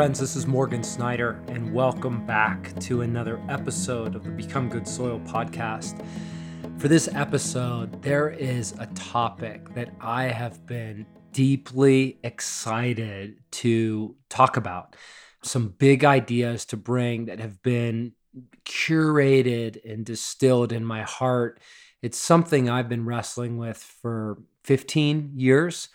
friends. This is Morgan Snyder, and welcome back to another episode of the Become Good Soil podcast. For this episode, there is a topic that I have been deeply excited to talk about. Some big ideas to bring that have been curated and distilled in my heart. It's something I've been wrestling with for 15 years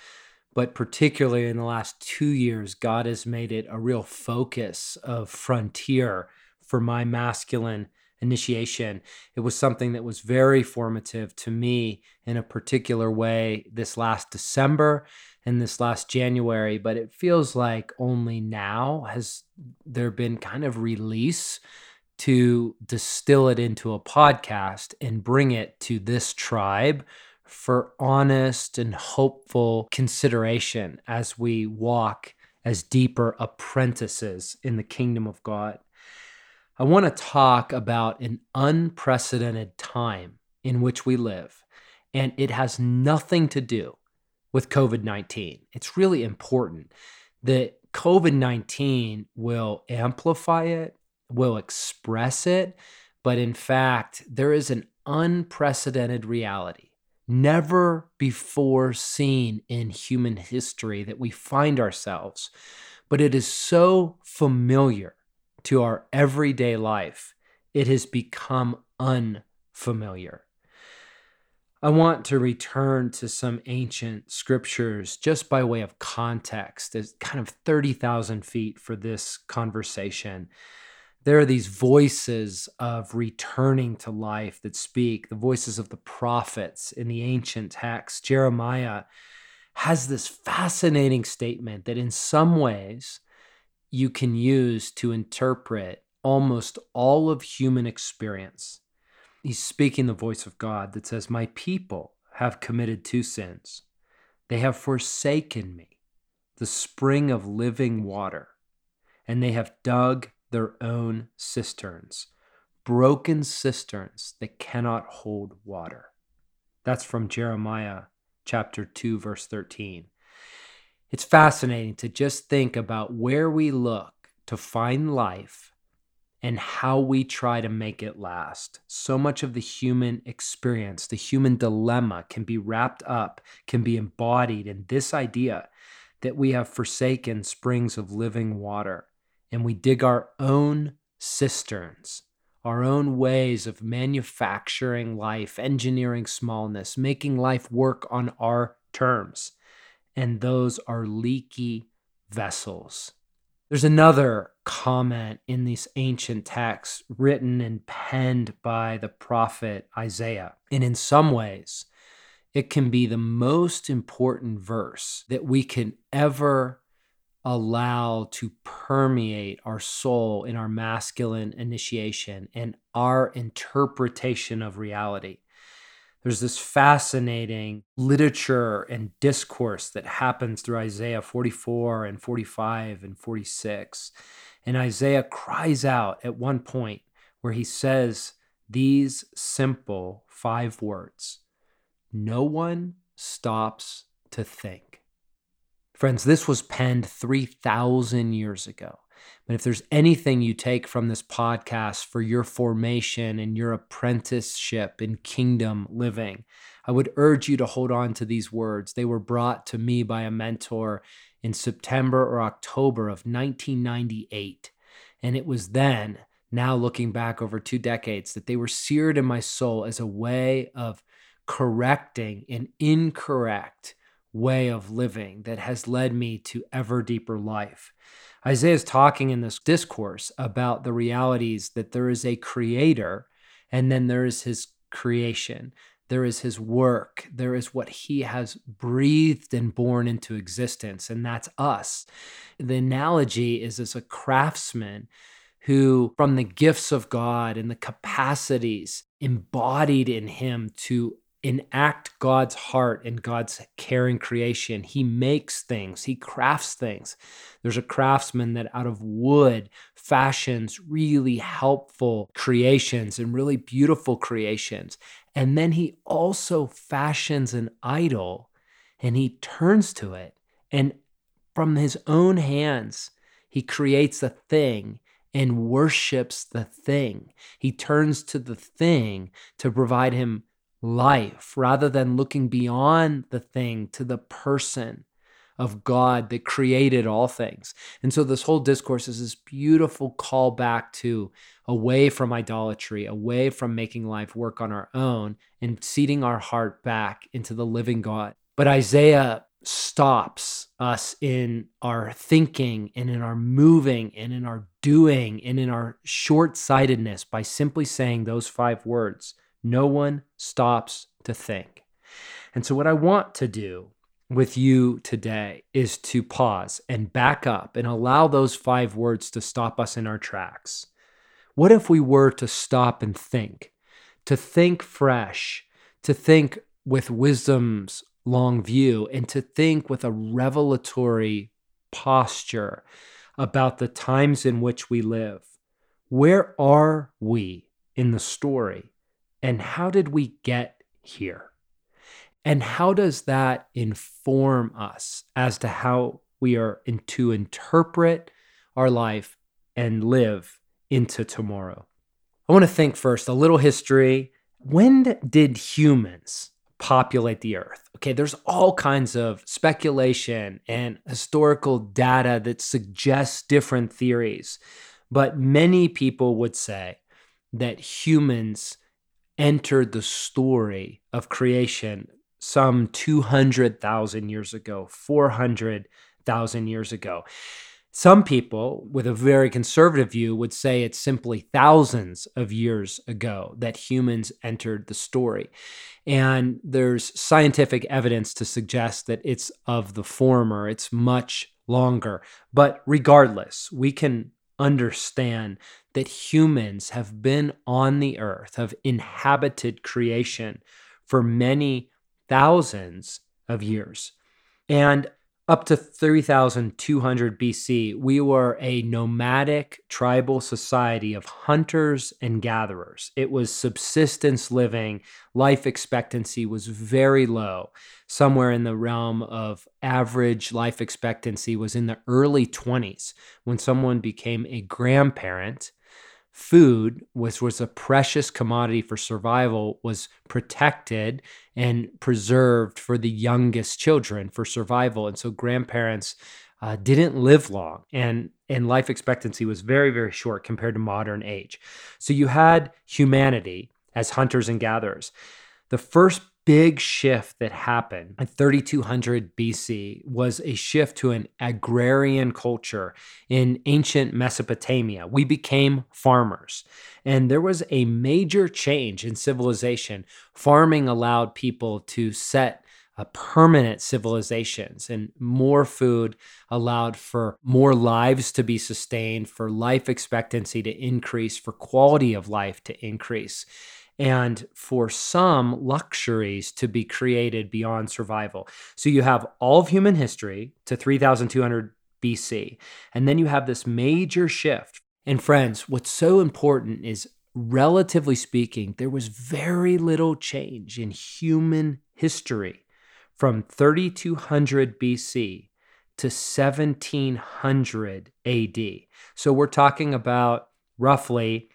but particularly in the last two years, God has made it a real focus of frontier for my masculine initiation. It was something that was very formative to me in a particular way this last December and this last January, but it feels like only now has there been kind of release to distill it into a podcast and bring it to this tribe for honest and hopeful consideration as we walk as deeper apprentices in the kingdom of God. I want to talk about an unprecedented time in which we live, and it has nothing to do with COVID 19. It's really important that COVID 19 will amplify it, will express it, but in fact, there is an unprecedented reality never before seen in human history that we find ourselves, but it is so familiar to our everyday life, it has become unfamiliar. I want to return to some ancient scriptures just by way of context, as kind of 30,000 feet for this conversation there are these voices of returning to life that speak, the voices of the prophets in the ancient texts. Jeremiah has this fascinating statement that, in some ways, you can use to interpret almost all of human experience. He's speaking the voice of God that says, My people have committed two sins. They have forsaken me, the spring of living water, and they have dug their own cisterns, broken cisterns that cannot hold water. That's from Jeremiah chapter 2, verse 13. It's fascinating to just think about where we look to find life and how we try to make it last. So much of the human experience, the human dilemma, can be wrapped up, can be embodied in this idea that we have forsaken springs of living water and we dig our own cisterns, our own ways of manufacturing life, engineering smallness, making life work on our terms. And those are leaky vessels. There's another comment in these ancient texts written and penned by the prophet Isaiah. And in some ways, it can be the most important verse that we can ever allow to permeate our soul in our masculine initiation and our interpretation of reality. There's this fascinating literature and discourse that happens through Isaiah 44 and 45 and 46. And Isaiah cries out at one point where he says these simple five words No one stops to think. Friends, this was penned 3,000 years ago. But if there's anything you take from this podcast for your formation and your apprenticeship in kingdom living, I would urge you to hold on to these words. They were brought to me by a mentor in September or October of 1998. And it was then, now looking back over two decades, that they were seared in my soul as a way of correcting an incorrect way of living that has led me to ever deeper life. Isaiah is talking in this discourse about the realities that there is a creator and then there is his creation. There is his work. There is what he has breathed and born into existence, and that's us. The analogy is as a craftsman who, from the gifts of God and the capacities embodied in him to enact God's heart and God's caring creation. He makes things, he crafts things. There's a craftsman that out of wood fashions really helpful creations and really beautiful creations. And then he also fashions an idol and he turns to it. And from his own hands, He creates a thing and worships the thing. He turns to the thing to provide him life rather than looking beyond the thing to the person of God that created all things. And so this whole discourse is this beautiful call back to away from idolatry, away from making life work on our own, and seating our heart back into the living God. But Isaiah stops us in our thinking and in our moving and in our doing and in our short sightedness by simply saying those five words No one stops to think. And so, what I want to do with you today is to pause and back up and allow those five words to stop us in our tracks. What if we were to stop and think, to think fresh, to think with wisdom's long view and to think with a revelatory posture about the times in which we live. Where are we in the story? And how did we get here? And how does that inform us as to how we are in, to interpret our life and live into tomorrow? I want to think first a little history. When did humans populate the earth. Okay, there's all kinds of speculation and historical data that suggests different theories, but many people would say that humans entered the story of creation some 200,000 years ago, 400,000 years ago. Some people, with a very conservative view, would say it's simply thousands of years ago that humans entered the story. And there's scientific evidence to suggest that it's of the former, it's much longer. But regardless, we can understand that humans have been on the earth, have inhabited creation for many thousands of years. And up to 3200 BC, we were a nomadic tribal society of hunters and gatherers. It was subsistence living. Life expectancy was very low. Somewhere in the realm of average life expectancy was in the early 20s when someone became a grandparent food, which was a precious commodity for survival, was protected and preserved for the youngest children for survival. And so grandparents uh, didn't live long and and life expectancy was very very short compared to modern age so you had humanity as hunters and gatherers the first big shift that happened in 3200 BC was a shift to an agrarian culture in ancient Mesopotamia. We became farmers, and there was a major change in civilization. Farming allowed people to set uh, permanent civilizations, and more food allowed for more lives to be sustained, for life expectancy to increase, for quality of life to increase and for some luxuries to be created beyond survival. So you have all of human history to 3200 BC, and then you have this major shift. And friends, what's so important is relatively speaking, there was very little change in human history from 3200 BC to 1700 AD. So we're talking about roughly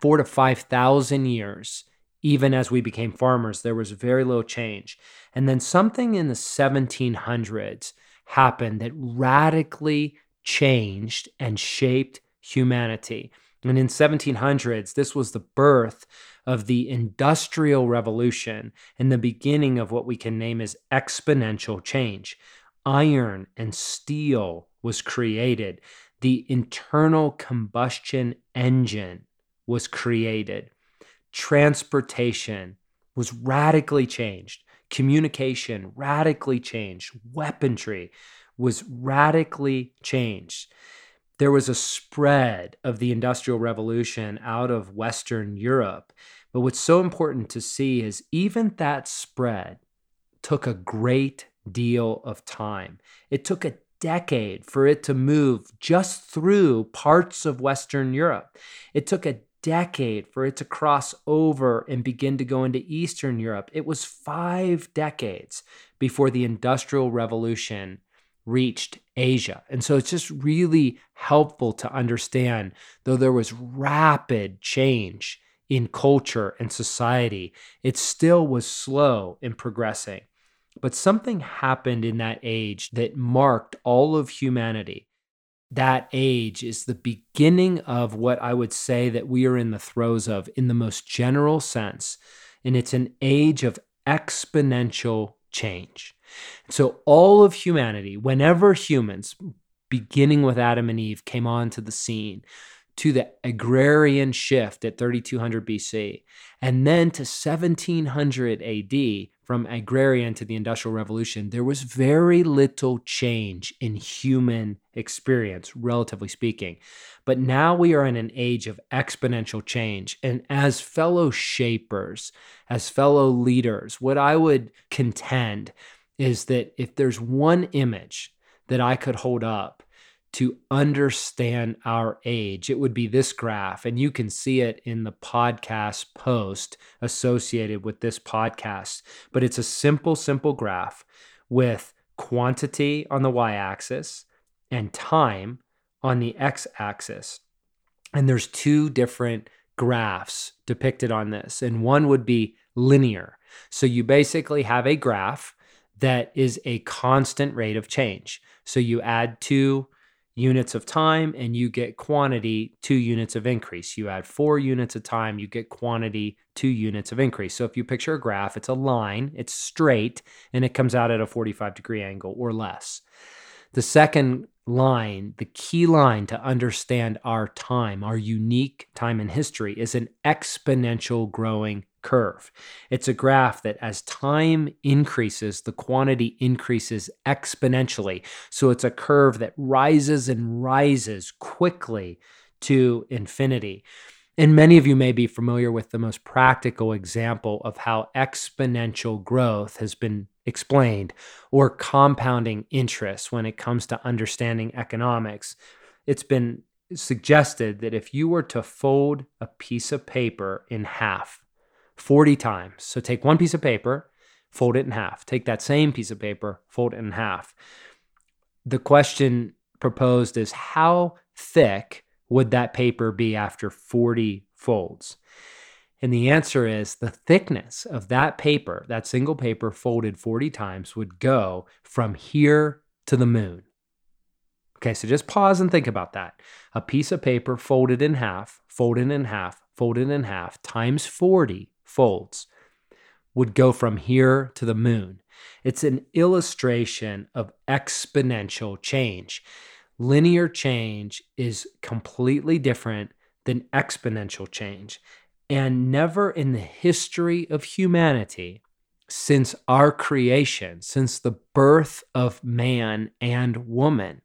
four to 5,000 years, even as we became farmers, there was very little change. And then something in the 1700s happened that radically changed and shaped humanity. And in 1700s, this was the birth of the industrial revolution and the beginning of what we can name as exponential change. Iron and steel was created. The internal combustion engine was created. Transportation was radically changed. Communication radically changed. Weaponry was radically changed. There was a spread of the Industrial Revolution out of Western Europe. But what's so important to see is even that spread took a great deal of time. It took a decade for it to move just through parts of Western Europe. It took a decade for it to cross over and begin to go into Eastern Europe. It was five decades before the Industrial Revolution reached Asia. And so it's just really helpful to understand, though there was rapid change in culture and society, it still was slow in progressing. But something happened in that age that marked all of humanity. That age is the beginning of what I would say that we are in the throes of in the most general sense. And it's an age of exponential change. So, all of humanity, whenever humans, beginning with Adam and Eve, came onto the scene, to the agrarian shift at 3200 BC, and then to 1700 AD, from agrarian to the industrial revolution, there was very little change in human experience, relatively speaking. But now we are in an age of exponential change. And as fellow shapers, as fellow leaders, what I would contend is that if there's one image that I could hold up to understand our age, it would be this graph. And you can see it in the podcast post associated with this podcast. But it's a simple, simple graph with quantity on the y axis and time on the x axis. And there's two different graphs depicted on this. And one would be linear. So you basically have a graph that is a constant rate of change. So you add two units of time and you get quantity two units of increase. You add four units of time, you get quantity two units of increase. So if you picture a graph, it's a line, it's straight, and it comes out at a 45 degree angle or less. The second line, the key line to understand our time, our unique time in history, is an exponential growing curve. It's a graph that as time increases, the quantity increases exponentially. So it's a curve that rises and rises quickly to infinity. And many of you may be familiar with the most practical example of how exponential growth has been explained or compounding interest when it comes to understanding economics. It's been suggested that if you were to fold a piece of paper in half 40 times, so take one piece of paper, fold it in half, take that same piece of paper, fold it in half. The question proposed is how thick would that paper be after 40 folds? And the answer is the thickness of that paper, that single paper folded 40 times, would go from here to the moon. Okay, so just pause and think about that. A piece of paper folded in half, folded in half, folded in half, times 40 folds, would go from here to the moon. It's an illustration of exponential change. Linear change is completely different than exponential change. And never in the history of humanity, since our creation, since the birth of man and woman,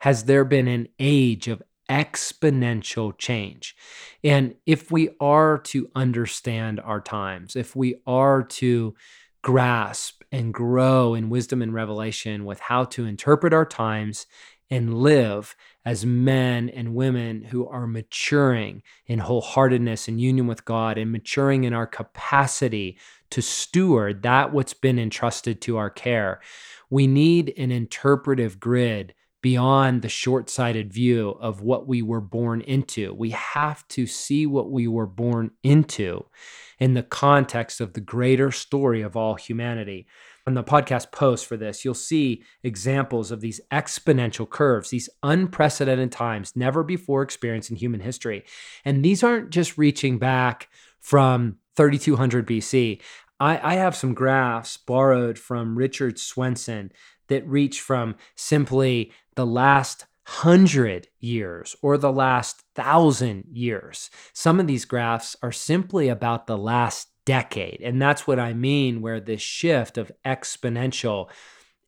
has there been an age of exponential change. And if we are to understand our times, if we are to grasp and grow in wisdom and revelation with how to interpret our times and live as men and women who are maturing in wholeheartedness and union with God and maturing in our capacity to steward that what's been entrusted to our care. We need an interpretive grid beyond the short sighted view of what we were born into. We have to see what we were born into in the context of the greater story of all humanity on the podcast post for this, you'll see examples of these exponential curves, these unprecedented times never before experienced in human history. And these aren't just reaching back from 3200 BC. I, I have some graphs borrowed from Richard Swenson that reach from simply the last hundred years or the last thousand years. Some of these graphs are simply about the last decade. And that's what I mean, where this shift of exponential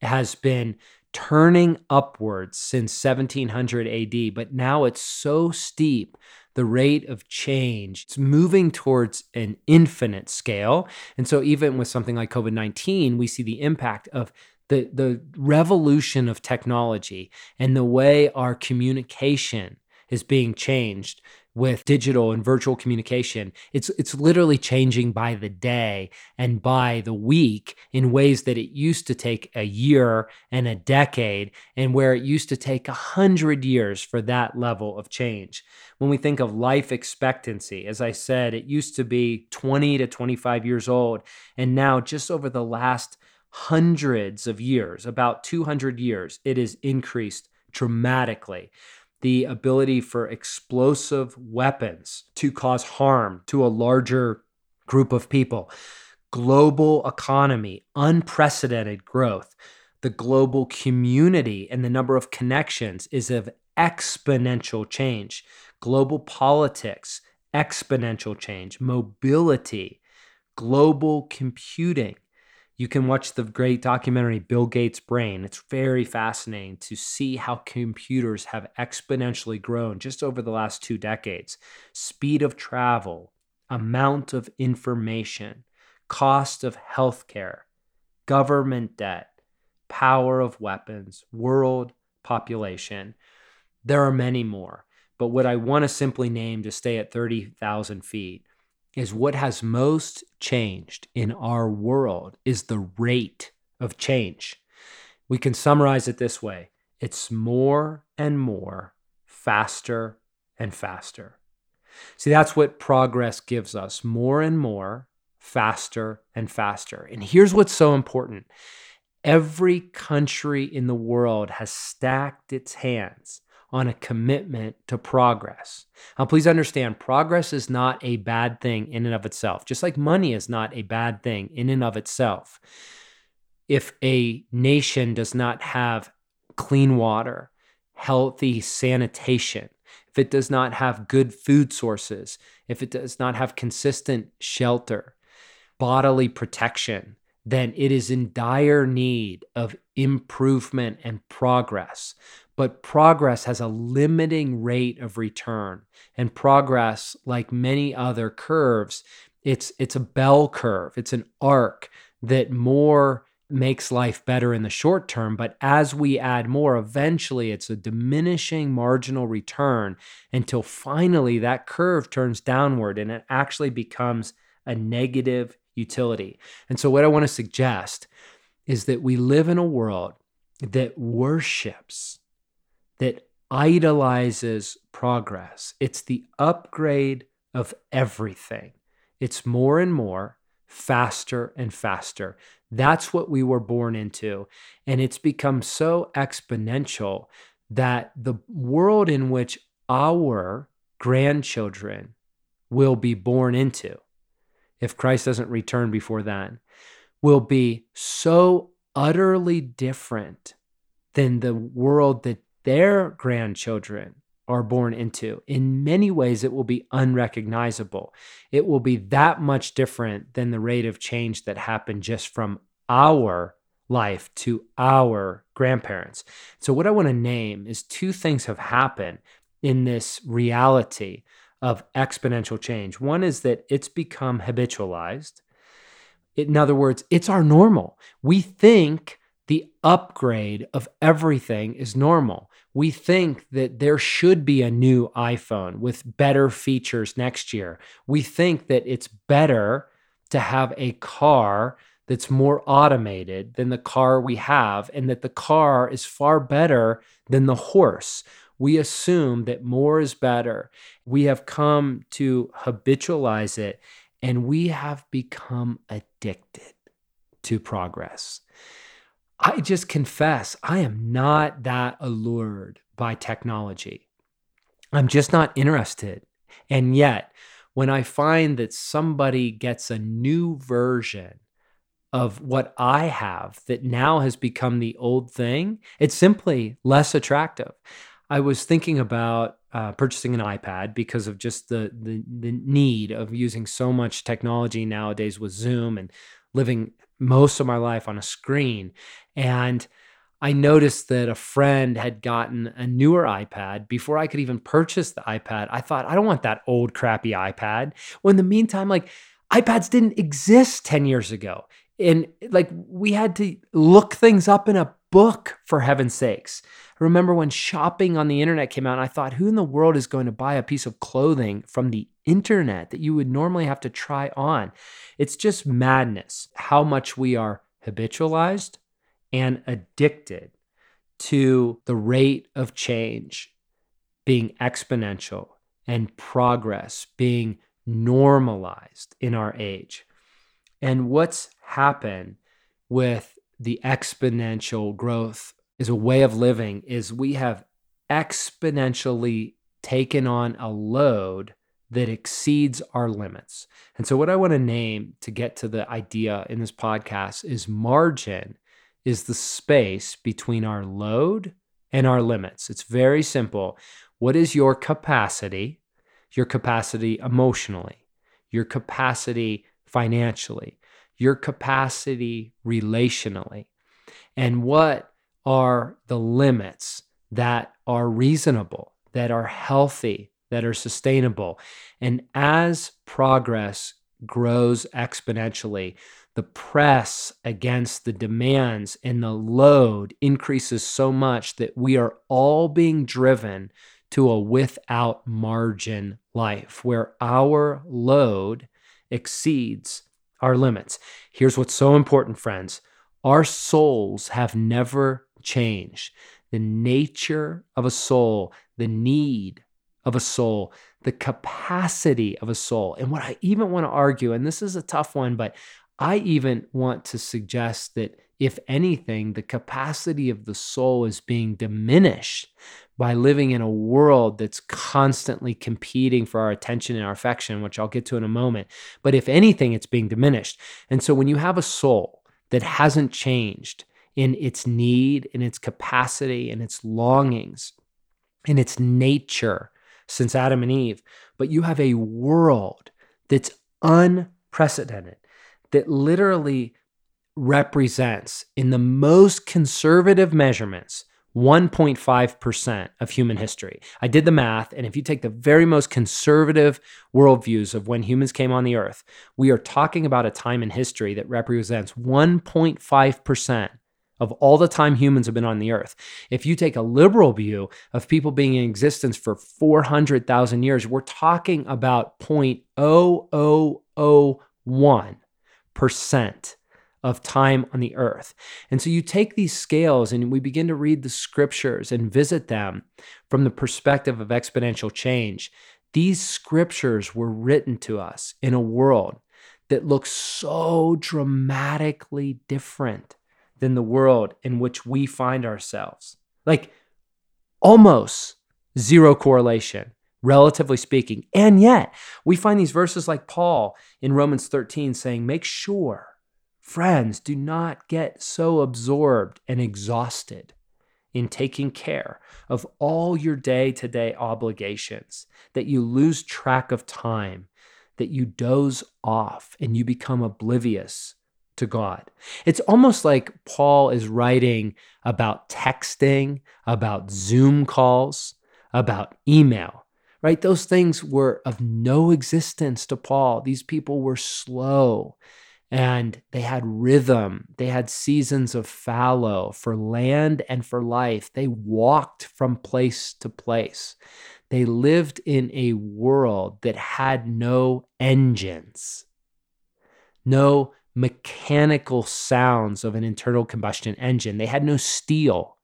has been turning upwards since 1700 AD, but now it's so steep. The rate of change, it's moving towards an infinite scale. And so, even with something like COVID 19, we see the impact of the, the revolution of technology and the way our communication is being changed with digital and virtual communication. It's it's literally changing by the day and by the week in ways that it used to take a year and a decade and where it used to take a hundred years for that level of change. When we think of life expectancy, as I said, it used to be 20 to 25 years old. And now just over the last hundreds of years, about 200 years, it has increased dramatically the ability for explosive weapons to cause harm to a larger group of people, global economy, unprecedented growth. The global community and the number of connections is of exponential change. Global politics, exponential change. Mobility, global computing, you can watch the great documentary Bill Gates' Brain. It's very fascinating to see how computers have exponentially grown just over the last two decades. Speed of travel, amount of information, cost of healthcare, government debt, power of weapons, world population. There are many more. But what I want to simply name to stay at 30,000 feet is what has most changed in our world is the rate of change. We can summarize it this way it's more and more, faster and faster. See, that's what progress gives us more and more, faster and faster. And here's what's so important every country in the world has stacked its hands on a commitment to progress. Now, please understand, progress is not a bad thing in and of itself, just like money is not a bad thing in and of itself. If a nation does not have clean water, healthy sanitation, if it does not have good food sources, if it does not have consistent shelter, bodily protection, then it is in dire need of improvement and progress but progress has a limiting rate of return. And progress like many other curves it's it's a bell curve. It's an arc that more makes life better in the short term but as we add more eventually it's a diminishing marginal return until finally that curve turns downward and it actually becomes a negative utility. And so what i want to suggest is that we live in a world that worships that idolizes progress. It's the upgrade of everything. It's more and more, faster and faster. That's what we were born into. And it's become so exponential that the world in which our grandchildren will be born into, if Christ doesn't return before then, will be so utterly different than the world that their grandchildren are born into. In many ways, it will be unrecognizable. It will be that much different than the rate of change that happened just from our life to our grandparents. So, what I want to name is two things have happened in this reality of exponential change. One is that it's become habitualized. In other words, it's our normal. We think the upgrade of everything is normal. We think that there should be a new iPhone with better features next year. We think that it's better to have a car that's more automated than the car we have, and that the car is far better than the horse. We assume that more is better. We have come to habitualize it, and we have become addicted to progress. I just confess, I am not that allured by technology. I'm just not interested. And yet, when I find that somebody gets a new version of what I have that now has become the old thing, it's simply less attractive. I was thinking about uh, purchasing an iPad because of just the, the the need of using so much technology nowadays with Zoom and living most of my life on a screen. And I noticed that a friend had gotten a newer iPad before I could even purchase the iPad. I thought, I don't want that old crappy iPad. Well, in the meantime, like iPads didn't exist 10 years ago. And like we had to look things up in a book for heaven's sakes. I remember when shopping on the internet came out, and I thought, who in the world is going to buy a piece of clothing from the internet that you would normally have to try on? It's just madness how much we are habitualized and addicted to the rate of change being exponential and progress being normalized in our age. And what's happened with the exponential growth is a way of living is we have exponentially taken on a load that exceeds our limits. And so what I want to name to get to the idea in this podcast is margin is the space between our load and our limits. It's very simple. What is your capacity? Your capacity emotionally, your capacity financially, your capacity relationally, and what are the limits that are reasonable, that are healthy, that are sustainable. And as progress grows exponentially, the press against the demands and the load increases so much that we are all being driven to a without margin life where our load exceeds our limits. Here's what's so important, friends our souls have never changed. The nature of a soul, the need of a soul, the capacity of a soul. And what I even want to argue, and this is a tough one, but I even want to suggest that if anything, the capacity of the soul is being diminished by living in a world that's constantly competing for our attention and our affection, which I'll get to in a moment. But if anything, it's being diminished. And so when you have a soul that hasn't changed in its need, in its capacity, in its longings, in its nature since Adam and Eve, but you have a world that's unprecedented, that literally represents, in the most conservative measurements, 1.5% of human history. I did the math, and if you take the very most conservative worldviews of when humans came on the earth, we are talking about a time in history that represents 1.5% of all the time humans have been on the earth. If you take a liberal view of people being in existence for 400,000 years, we're talking about 0.0001% of time on the earth. And so you take these scales and we begin to read the scriptures and visit them from the perspective of exponential change. These scriptures were written to us in a world that looks so dramatically different than the world in which we find ourselves. Like almost zero correlation, relatively speaking. And yet, we find these verses like Paul in Romans 13 saying, Make sure Friends, do not get so absorbed and exhausted in taking care of all your day to day obligations that you lose track of time, that you doze off and you become oblivious to God. It's almost like Paul is writing about texting, about Zoom calls, about email, right? Those things were of no existence to Paul. These people were slow and they had rhythm. They had seasons of fallow for land and for life. They walked from place to place. They lived in a world that had no engines, no mechanical sounds of an internal combustion engine. They had no steel.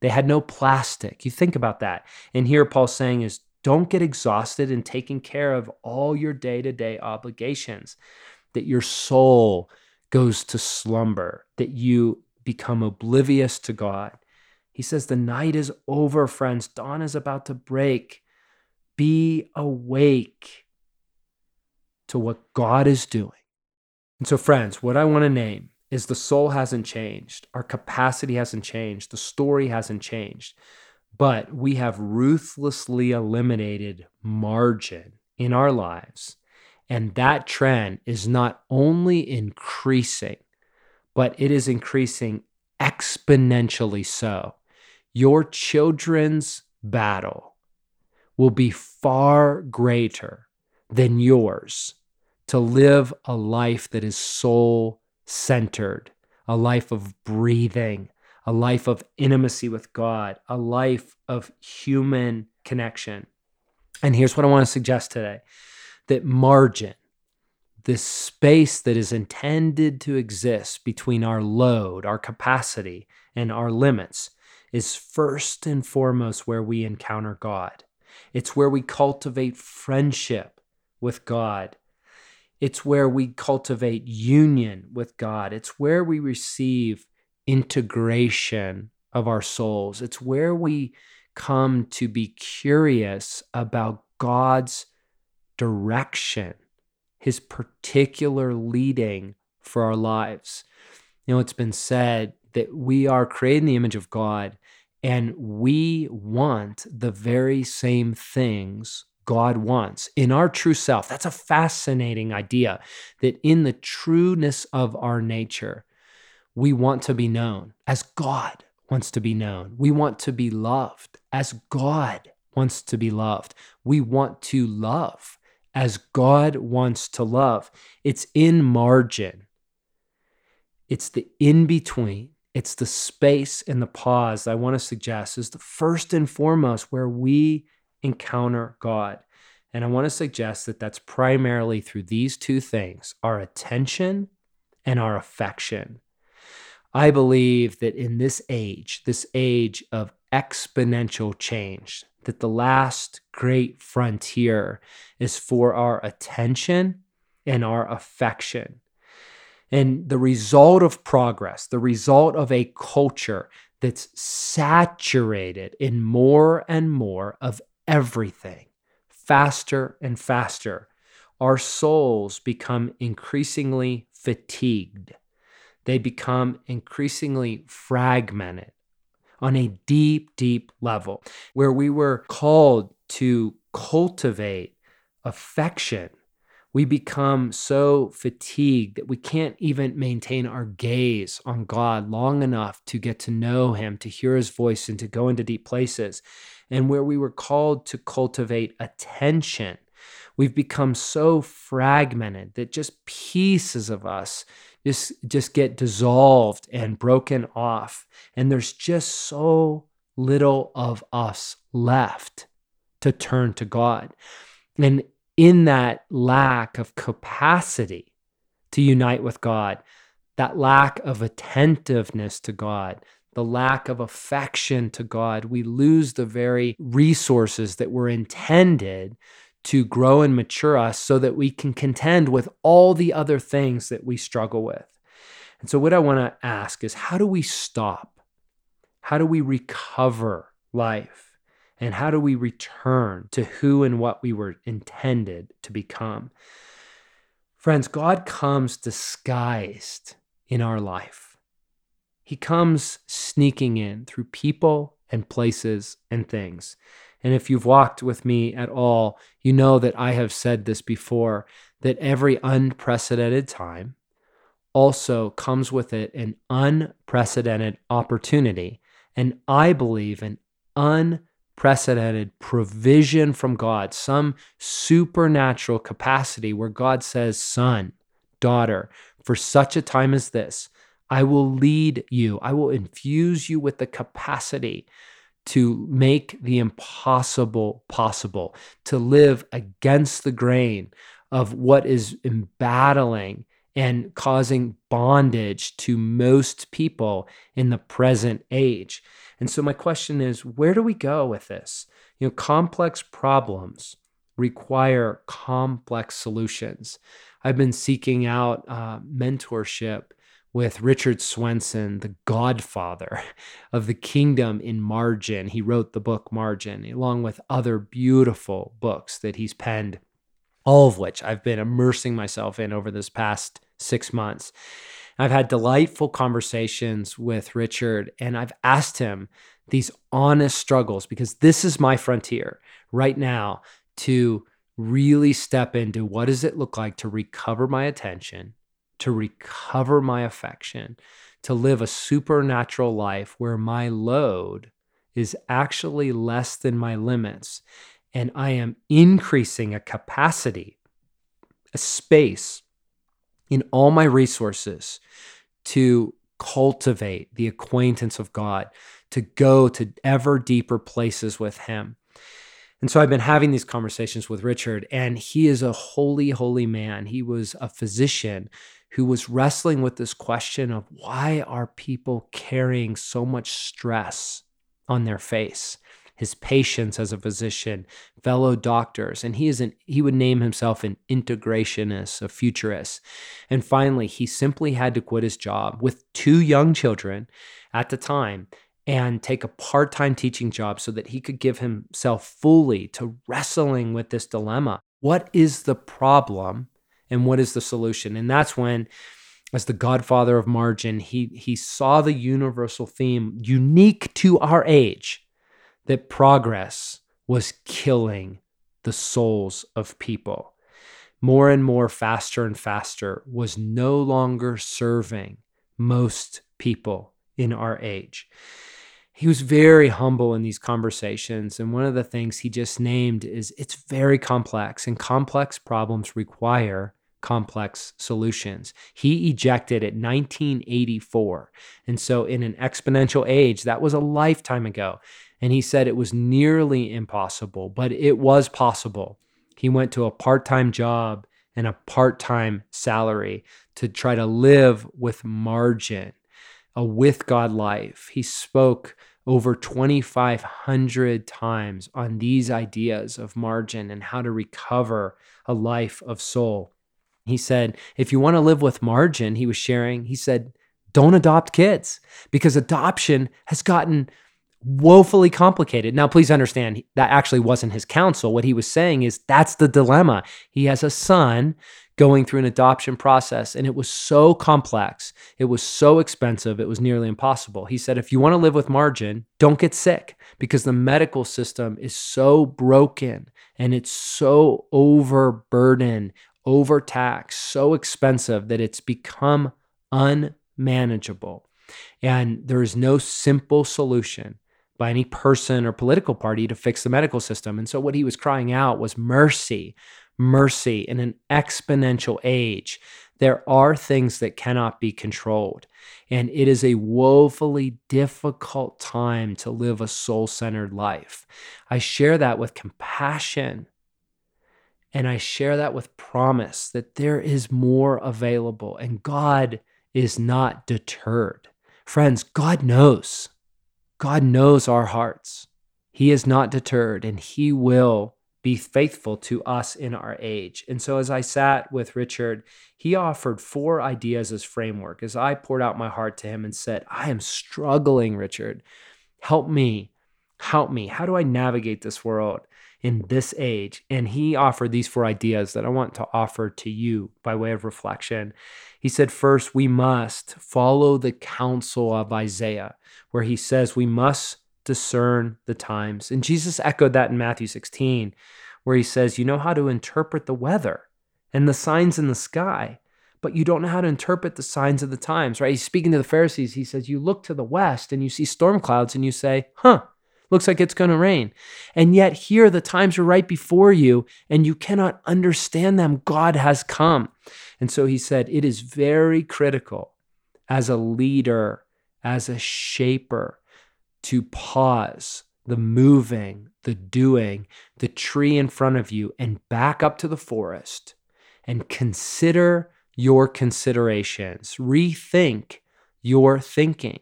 They had no plastic. You think about that. And here Paul's saying is don't get exhausted in taking care of all your day to day obligations that your soul goes to slumber, that you become oblivious to God. He says, The night is over, friends. Dawn is about to break. Be awake to what God is doing. And so, friends, what I want to name is the soul hasn't changed, our capacity hasn't changed, the story hasn't changed, but we have ruthlessly eliminated margin in our lives and that trend is not only increasing, but it is increasing exponentially so. Your children's battle will be far greater than yours to live a life that is soul centered, a life of breathing, a life of intimacy with God, a life of human connection. And here's what I want to suggest today that margin, this space that is intended to exist between our load, our capacity, and our limits, is first and foremost where we encounter God. It's where we cultivate friendship with God. It's where we cultivate union with God. It's where we receive integration of our souls. It's where we come to be curious about God's direction, his particular leading for our lives. You know, it's been said that we are created in the image of God and we want the very same things God wants in our true self. That's a fascinating idea that in the trueness of our nature, we want to be known as God wants to be known. We want to be loved as God wants to be loved. We want to love as God wants to love. It's in margin, it's the in between. It's the space and the pause I want to suggest is the first and foremost where we encounter God. And I want to suggest that that's primarily through these two things our attention and our affection. I believe that in this age, this age of exponential change, that the last great frontier is for our attention and our affection. And the result of progress, the result of a culture that's saturated in more and more of everything, faster and faster, our souls become increasingly fatigued. They become increasingly fragmented on a deep, deep level where we were called to cultivate affection we become so fatigued that we can't even maintain our gaze on God long enough to get to know Him, to hear His voice, and to go into deep places. And where we were called to cultivate attention, we've become so fragmented that just pieces of us just, just get dissolved and broken off. And there's just so little of us left to turn to God. And in that lack of capacity to unite with God, that lack of attentiveness to God, the lack of affection to God, we lose the very resources that were intended to grow and mature us so that we can contend with all the other things that we struggle with. And so, what I want to ask is how do we stop? How do we recover life? And how do we return to who and what we were intended to become? Friends, God comes disguised in our life. He comes sneaking in through people and places and things. And if you've walked with me at all, you know that I have said this before that every unprecedented time also comes with it an unprecedented opportunity. And I believe an unprecedented provision from God, some supernatural capacity where God says, Son, daughter, for such a time as this, I will lead you, I will infuse you with the capacity to make the impossible possible, to live against the grain of what is embattling and causing bondage to most people in the present age. And so my question is, where do we go with this? You know, complex problems require complex solutions. I've been seeking out uh, mentorship with Richard Swenson, the godfather of the kingdom in margin. He wrote the book Margin, along with other beautiful books that he's penned, all of which I've been immersing myself in over this past six months. I've had delightful conversations with Richard, and I've asked him these honest struggles because this is my frontier right now to really step into what does it look like to recover my attention, to recover my affection, to live a supernatural life where my load is actually less than my limits and I am increasing a capacity, a space in all my resources to cultivate the acquaintance of God, to go to ever deeper places with Him. And so I've been having these conversations with Richard, and he is a holy, holy man. He was a physician who was wrestling with this question of why are people carrying so much stress on their face? His patients as a physician, fellow doctors, and he is an he would name himself an integrationist, a futurist. And finally, he simply had to quit his job with two young children at the time and take a part time teaching job so that he could give himself fully to wrestling with this dilemma. What is the problem and what is the solution? And that's when, as the godfather of margin, he, he saw the universal theme unique to our age that progress was killing the souls of people. More and more, faster and faster, was no longer serving most people in our age he was very humble in these conversations. And one of the things he just named is it's very complex, and complex problems require complex solutions. He ejected at 1984. And so, in an exponential age, that was a lifetime ago. And he said it was nearly impossible, but it was possible. He went to a part time job and a part time salary to try to live with margin, a with God life. He spoke over 2,500 times on these ideas of margin and how to recover a life of soul. He said, if you want to live with margin, he was sharing, he said, don't adopt kids because adoption has gotten woefully complicated. Now, please understand that actually wasn't his counsel. What he was saying is that's the dilemma. He has a son going through an adoption process. And it was so complex. It was so expensive. It was nearly impossible. He said, if you want to live with margin, don't get sick because the medical system is so broken and it's so overburdened, overtaxed, so expensive that it's become unmanageable. And there is no simple solution by any person or political party to fix the medical system. And so what he was crying out was mercy, mercy in an exponential age. There are things that cannot be controlled. And it is a woefully difficult time to live a soul centered life. I share that with compassion. And I share that with promise that there is more available and God is not deterred. Friends, God knows. God knows our hearts. He is not deterred and He will be faithful to us in our age. And so, as I sat with Richard, he offered four ideas as framework as I poured out my heart to him and said, I am struggling, Richard. Help me. Help me. How do I navigate this world in this age? And he offered these four ideas that I want to offer to you by way of reflection. He said, First, we must follow the counsel of Isaiah, where he says we must discern the times. And Jesus echoed that in Matthew 16, where he says, You know how to interpret the weather and the signs in the sky, but you don't know how to interpret the signs of the times, right? He's speaking to the Pharisees. He says, You look to the west and you see storm clouds and you say, Huh, looks like it's going to rain. And yet here the times are right before you and you cannot understand them. God has come. And so he said, It is very critical as a leader, as a shaper, to pause the moving, the doing, the tree in front of you, and back up to the forest and consider your considerations. Rethink your thinking.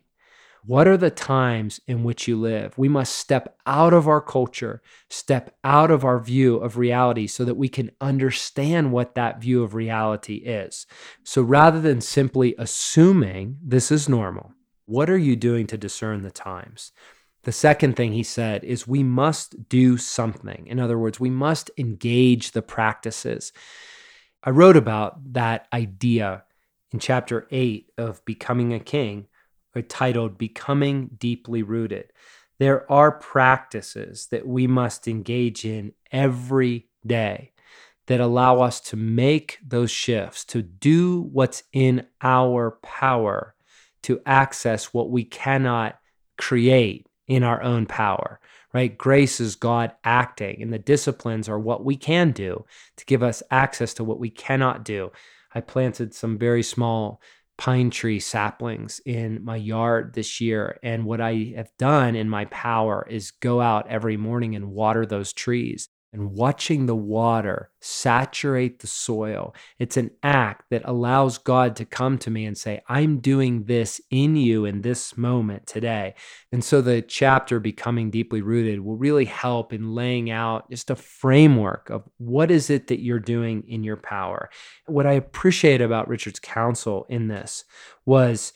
What are the times in which you live? We must step out of our culture, step out of our view of reality so that we can understand what that view of reality is. So rather than simply assuming this is normal, what are you doing to discern the times? The second thing he said is we must do something. In other words, we must engage the practices. I wrote about that idea in chapter 8 of Becoming a King, titled Becoming Deeply Rooted. There are practices that we must engage in every day that allow us to make those shifts, to do what's in our power to access what we cannot create in our own power, right? Grace is God acting, and the disciplines are what we can do to give us access to what we cannot do. I planted some very small pine tree saplings in my yard this year. And what I have done in my power is go out every morning and water those trees and watching the water saturate the soil. It's an act that allows God to come to me and say, I'm doing this in you in this moment today. And so the chapter, Becoming Deeply Rooted, will really help in laying out just a framework of what is it that you're doing in your power. What I appreciate about Richard's counsel in this was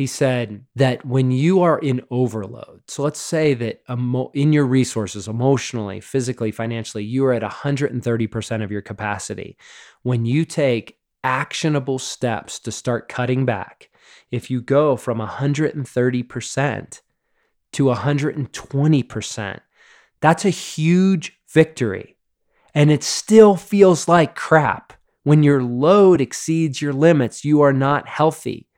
he said that when you are in overload, so let's say that emo- in your resources, emotionally, physically, financially, you are at 130% of your capacity. When you take actionable steps to start cutting back, if you go from 130% to 120%, that's a huge victory. And it still feels like crap. When your load exceeds your limits, you are not healthy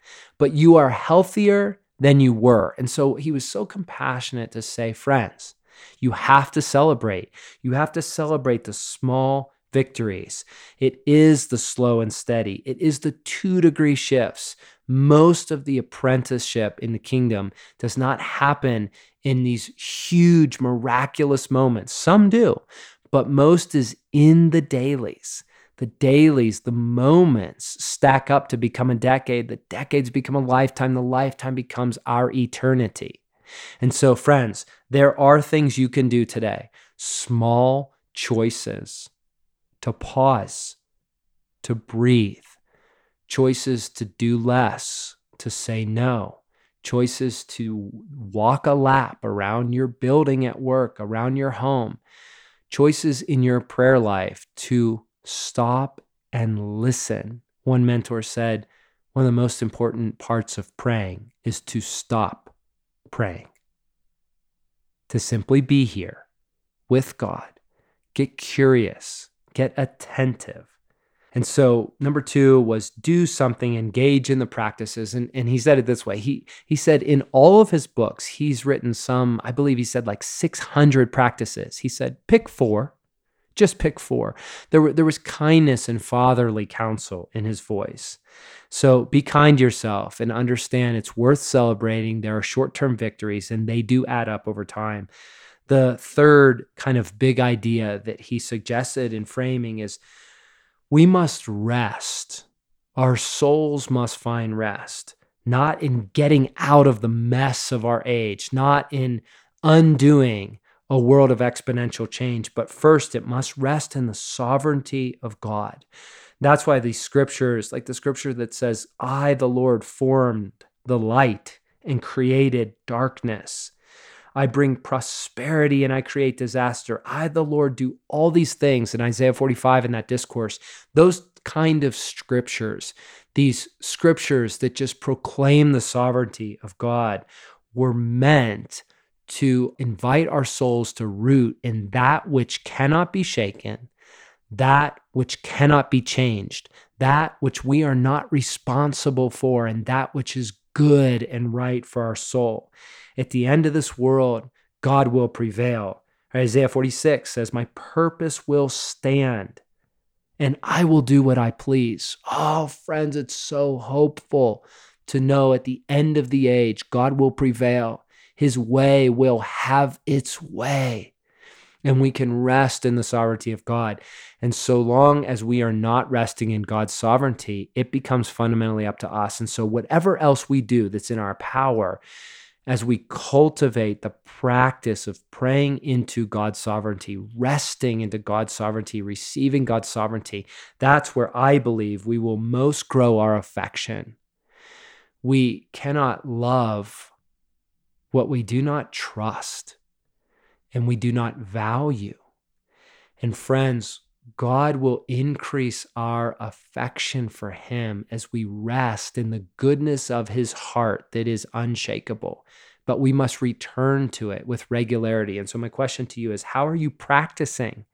but you are healthier than you were. And so he was so compassionate to say, friends, you have to celebrate. You have to celebrate the small victories. It is the slow and steady, it is the two degree shifts. Most of the apprenticeship in the kingdom does not happen in these huge, miraculous moments. Some do, but most is in the dailies the dailies, the moments stack up to become a decade. The decades become a lifetime. The lifetime becomes our eternity. And so, friends, there are things you can do today, small choices to pause, to breathe, choices to do less, to say no, choices to walk a lap around your building at work, around your home, choices in your prayer life to stop and listen. One mentor said, one of the most important parts of praying is to stop praying, to simply be here with God, get curious, get attentive, and so number two was do something, engage in the practices. And, and he said it this way. He he said in all of his books, he's written some, I believe he said like 600 practices. He said, pick four, just pick four. There, were, there was kindness and fatherly counsel in his voice. So be kind to yourself and understand it's worth celebrating. There are short term victories and they do add up over time. The third kind of big idea that he suggested in framing is we must rest. Our souls must find rest, not in getting out of the mess of our age, not in undoing a world of exponential change, but first it must rest in the sovereignty of God. That's why these scriptures, like the scripture that says, I, the Lord, formed the light and created darkness. I bring prosperity and I create disaster. I, the Lord, do all these things in Isaiah 45 in that discourse. Those kind of scriptures, these scriptures that just proclaim the sovereignty of God, were meant to invite our souls to root in that which cannot be shaken, that which cannot be changed, that which we are not responsible for, and that which is good and right for our soul. At the end of this world, God will prevail. Isaiah 46 says, My purpose will stand and I will do what I please. Oh, friends, it's so hopeful to know at the end of the age, God will prevail. His way will have its way. And we can rest in the sovereignty of God. And so long as we are not resting in God's sovereignty, it becomes fundamentally up to us. And so, whatever else we do that's in our power, as we cultivate the practice of praying into God's sovereignty, resting into God's sovereignty, receiving God's sovereignty, that's where I believe we will most grow our affection. We cannot love what we do not trust and we do not value. And friends, God will increase our affection for Him as we rest in the goodness of His heart that is unshakable. But we must return to it with regularity. And so, my question to you is how are you practicing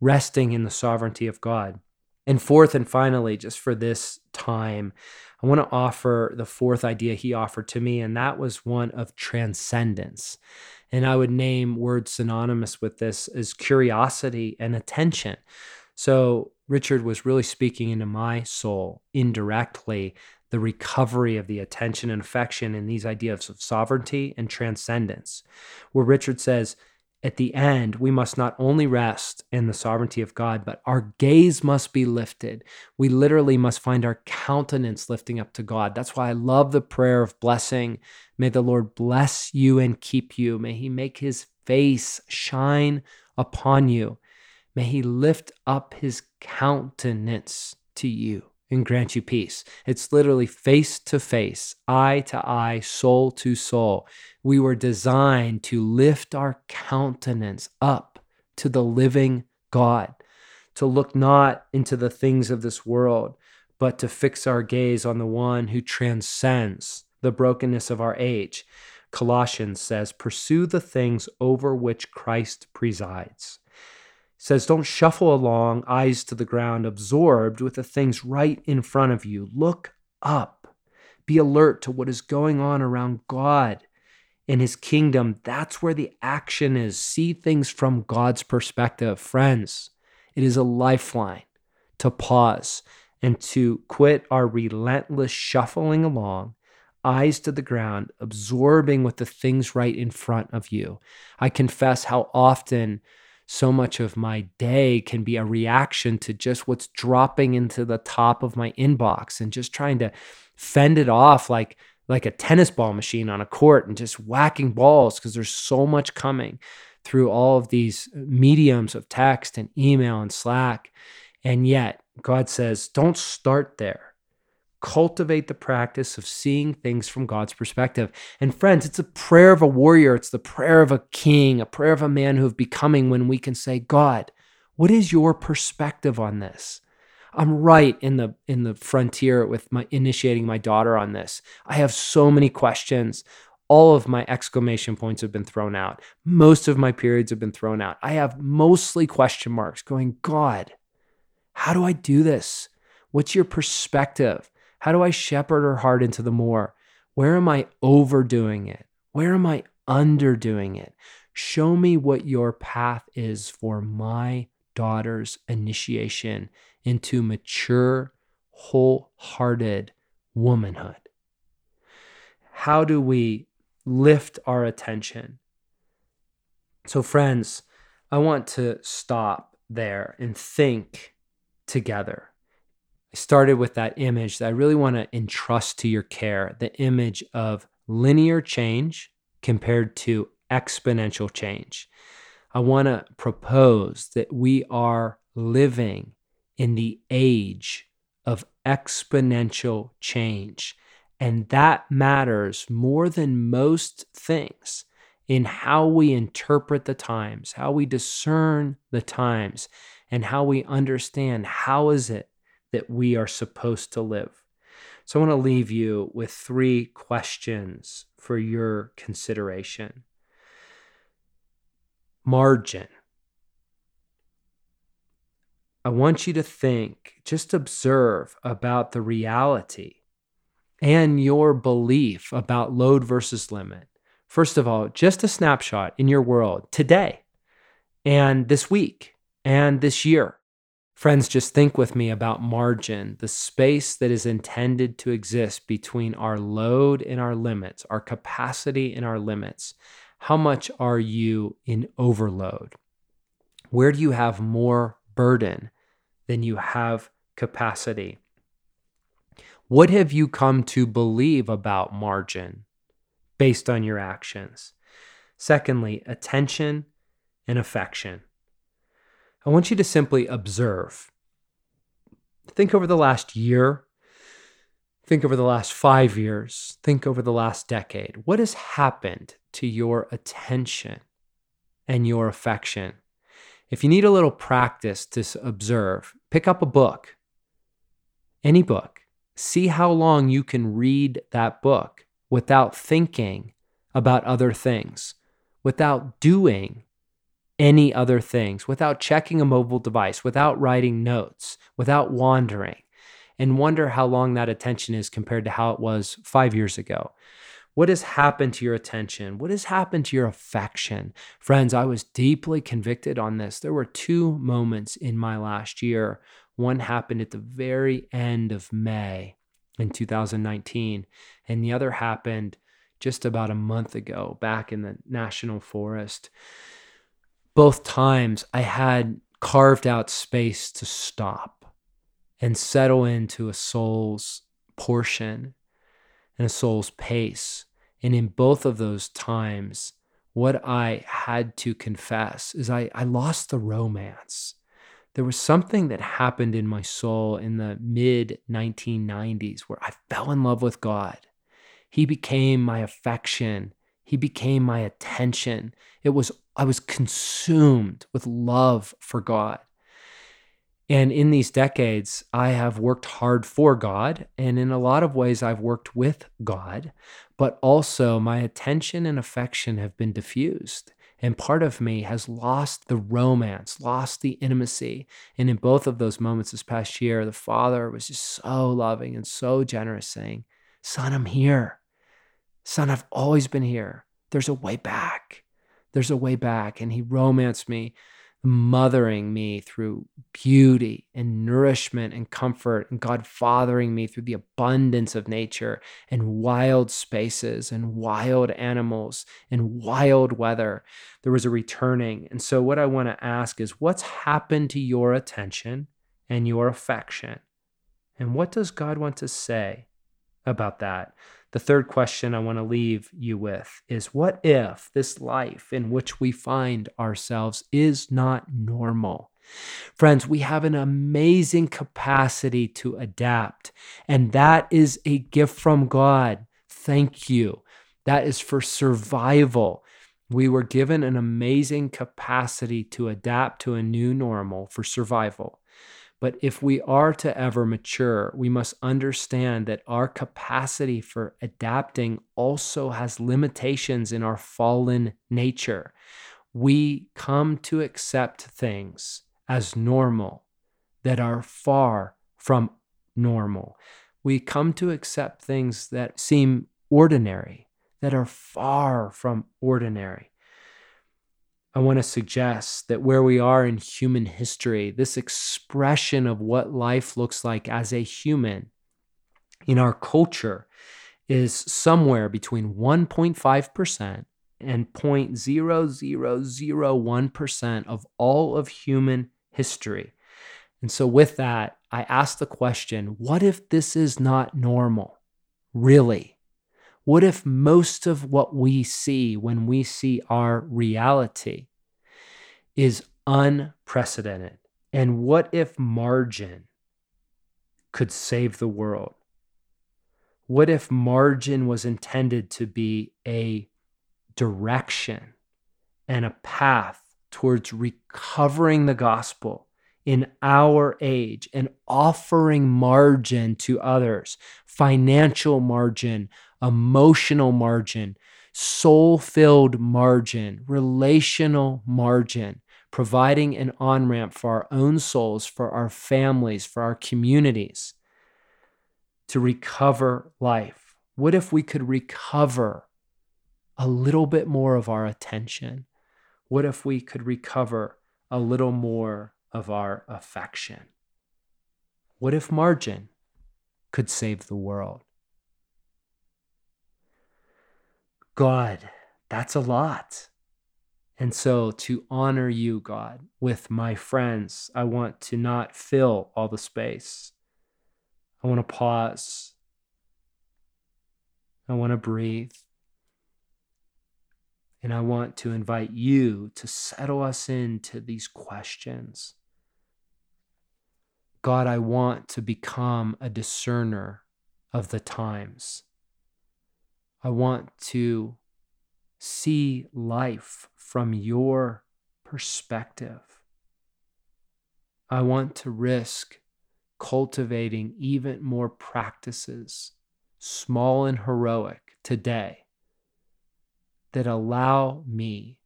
resting in the sovereignty of God? And fourth and finally, just for this time, I want to offer the fourth idea he offered to me, and that was one of transcendence. And I would name words synonymous with this as curiosity and attention. So Richard was really speaking into my soul indirectly the recovery of the attention and affection in these ideas of sovereignty and transcendence, where Richard says, at the end, we must not only rest in the sovereignty of God, but our gaze must be lifted. We literally must find our countenance lifting up to God. That's why I love the prayer of blessing. May the Lord bless you and keep you. May he make his face shine upon you. May he lift up his countenance to you and grant you peace. It's literally face to face, eye to eye, soul to soul. We were designed to lift our countenance up to the living God, to look not into the things of this world, but to fix our gaze on the one who transcends the brokenness of our age. Colossians says, Pursue the things over which Christ presides says don't shuffle along eyes to the ground absorbed with the things right in front of you. Look up. Be alert to what is going on around god in his kingdom. That's where the action is. See things from god's perspective. Friends it is a lifeline to pause and to quit our relentless shuffling along eyes to the ground absorbing with the things right in front of you. I confess how often so much of my day can be a reaction to just what's dropping into the top of my inbox and just trying to fend it off like like a tennis ball machine on a court and just whacking balls because there's so much coming through all of these uh, mediums of text and email and Slack. And yet, God says, don't start there cultivate the practice of seeing things from God's perspective. And friends, it's a prayer of a warrior, it's the prayer of a king, a prayer of a man who is becoming when we can say, God, what is your perspective on this? I'm right in the in the frontier with my initiating my daughter on this. I have so many questions. All of my exclamation points have been thrown out. Most of my periods have been thrown out. I have mostly question marks going, God, how do I do this? What's your perspective? How do I shepherd her heart into the more? Where am I overdoing it? Where am I underdoing it? Show me what your path is for my daughter's initiation into mature, wholehearted womanhood. How do we lift our attention? So, friends, I want to stop there and think together. Started with that image that I really want to entrust to your care the image of linear change compared to exponential change. I want to propose that we are living in the age of exponential change. And that matters more than most things in how we interpret the times, how we discern the times, and how we understand how is it that we are supposed to live. So I want to leave you with three questions for your consideration. Margin. I want you to think, just observe about the reality and your belief about load versus limit. First of all, just a snapshot in your world today and this week and this year. Friends, just think with me about margin, the space that is intended to exist between our load and our limits, our capacity and our limits. How much are you in overload? Where do you have more burden than you have capacity? What have you come to believe about margin based on your actions? Secondly, attention and affection. I want you to simply observe. Think over the last year. Think over the last five years. Think over the last decade. What has happened to your attention and your affection? If you need a little practice to observe, pick up a book, any book. See how long you can read that book without thinking about other things, without doing any other things, without checking a mobile device, without writing notes, without wandering, and wonder how long that attention is compared to how it was five years ago. What has happened to your attention? What has happened to your affection? Friends, I was deeply convicted on this. There were two moments in my last year One happened at the very end of May in 2019, and the other happened just about a month ago back in the national forest. Both times I had carved out space to stop and settle into a soul's portion and a soul's pace. And in both of those times, what I had to confess is I, I lost the romance. There was something that happened in my soul in the mid 1990s where I fell in love with God. He became my affection. He became my attention. It was I was consumed with love for God. And in these decades, I have worked hard for God. And in a lot of ways, I've worked with God. But also, my attention and affection have been diffused. And part of me has lost the romance, lost the intimacy. And in both of those moments this past year, the Father was just so loving and so generous, saying, Son, I'm here. Son, I've always been here. There's a way back. There's a way back. And He romanced me mothering me through beauty and nourishment and comfort, and God fathering me through the abundance of nature and wild spaces and wild animals and wild weather. There was a returning. And so, what I want to ask is what's happened to your attention and your affection? And what does God want to say about that? The third question I want to leave you with is what if this life in which we find ourselves is not normal? Friends, we have an amazing capacity to adapt, and that is a gift from God. Thank you. That is for survival. We were given an amazing capacity to adapt to a new normal for survival. But if we are to ever mature, we must understand that our capacity for adapting also has limitations in our fallen nature. We come to accept things as normal that are far from normal. We come to accept things that seem ordinary, that are far from ordinary. I want to suggest that where we are in human history, this expression of what life looks like as a human in our culture is somewhere between 1.5% and 0.0001% of all of human history. And so, with that, I ask the question what if this is not normal? Really? What if most of what we see when we see our reality is unprecedented? And what if margin could save the world? What if margin was intended to be a direction and a path towards recovering the gospel in our age and offering margin to others, financial margin, emotional margin, soul filled margin, relational margin, providing an on ramp for our own souls, for our families, for our communities to recover life? What if we could recover a little bit more of our attention? What if we could recover a little more of our affection? What if margin could save the world? God, that's a lot. And so, to honor you, God, with my friends, I want to not fill all the space. I want to pause. I want to breathe. And I want to invite you to settle us into these questions. God, I want to become a discerner of the times. I want to see life from your perspective. I want to risk cultivating even more practices, small and heroic, today that allow me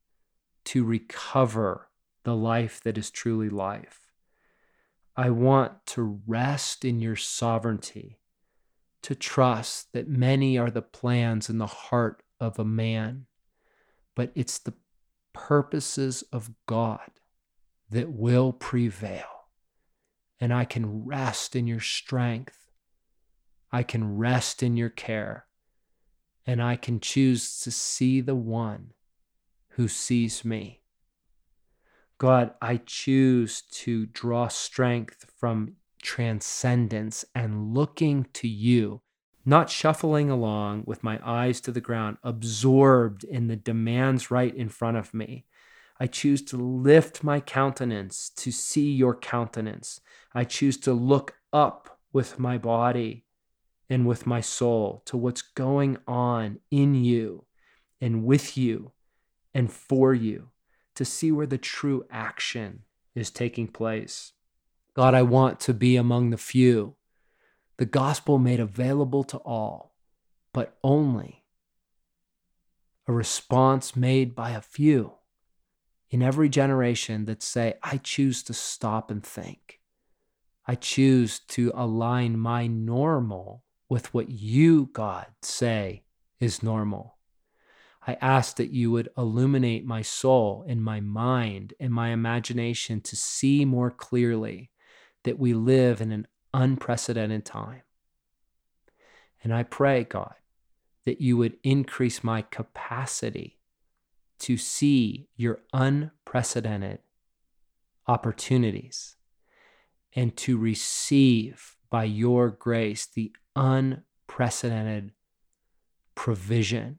to recover the life that is truly life. I want to rest in your sovereignty, to trust that many are the plans in the heart of a man, but it's the purposes of God that will prevail. and I can rest in your strength. I can rest in your care, and I can choose to see the one who sees me. God, I choose to draw strength from transcendence and looking to you, not shuffling along with my eyes to the ground, absorbed in the demands right in front of me. I choose to lift my countenance to see your countenance. I choose to look up with my body and with my soul to what's going on in you and with you and for you to see where the true action is taking place. God, I want to be among the few, the gospel made available to all, but only a response made by a few in every generation that say, I choose to stop and think. I choose to align my normal with what you, God, say is normal. I ask that you would illuminate my soul and my mind and my imagination to see more clearly that we live in an unprecedented time. And I pray, God, that you would increase my capacity to see your unprecedented opportunities and to receive by your grace the unprecedented provision,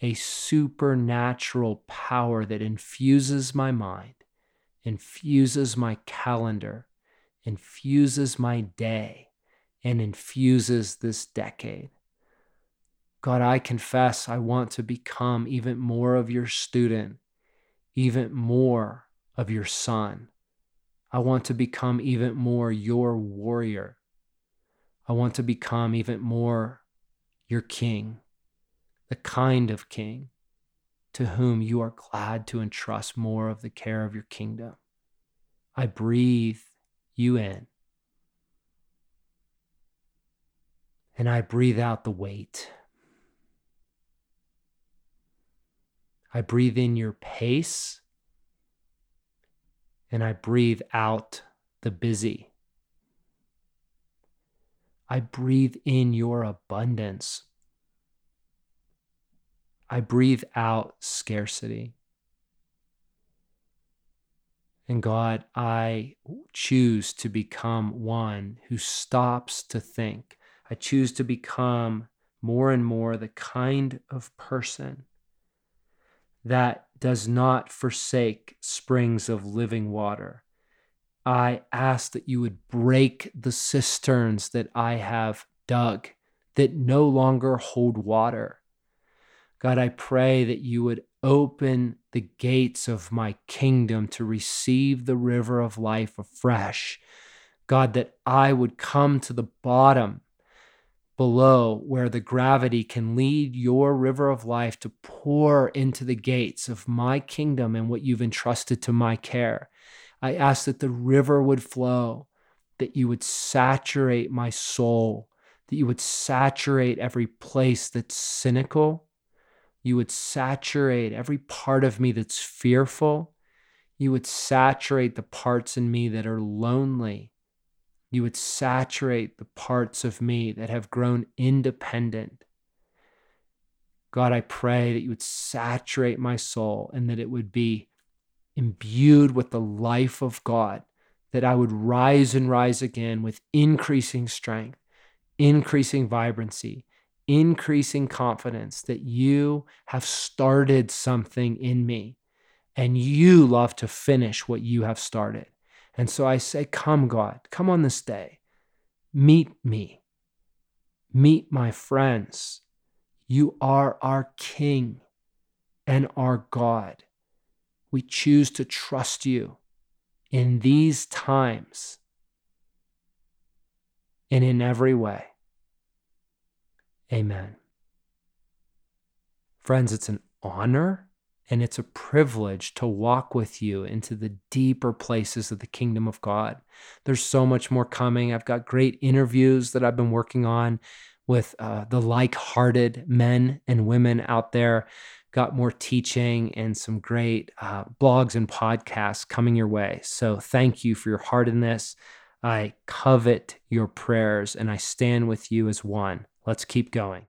a supernatural power that infuses my mind, infuses my calendar, infuses my day, and infuses this decade. God, I confess I want to become even more of your student, even more of your son. I want to become even more your warrior. I want to become even more your king, the kind of king to whom you are glad to entrust more of the care of your kingdom. I breathe you in, and I breathe out the weight I breathe in your pace and I breathe out the busy. I breathe in your abundance. I breathe out scarcity. And God, I choose to become one who stops to think. I choose to become more and more the kind of person that does not forsake springs of living water. I ask that you would break the cisterns that I have dug that no longer hold water. God, I pray that you would open the gates of my kingdom to receive the river of life afresh. God, that I would come to the bottom below where the gravity can lead your river of life to pour into the gates of my kingdom and what you've entrusted to my care. I ask that the river would flow, that you would saturate my soul, that you would saturate every place that's cynical. You would saturate every part of me that's fearful. You would saturate the parts in me that are lonely you would saturate the parts of me that have grown independent. God, I pray that you would saturate my soul and that it would be imbued with the life of God, that I would rise and rise again with increasing strength, increasing vibrancy, increasing confidence that you have started something in me and you love to finish what you have started. And so I say, Come, God, come on this day. Meet me. Meet my friends. You are our King and our God. We choose to trust you in these times and in every way. Amen. Friends, it's an honor and it's a privilege to walk with you into the deeper places of the kingdom of God. There's so much more coming. I've got great interviews that I've been working on with uh, the like hearted men and women out there. Got more teaching and some great uh, blogs and podcasts coming your way. So thank you for your heart in this. I covet your prayers and I stand with you as one. Let's keep going.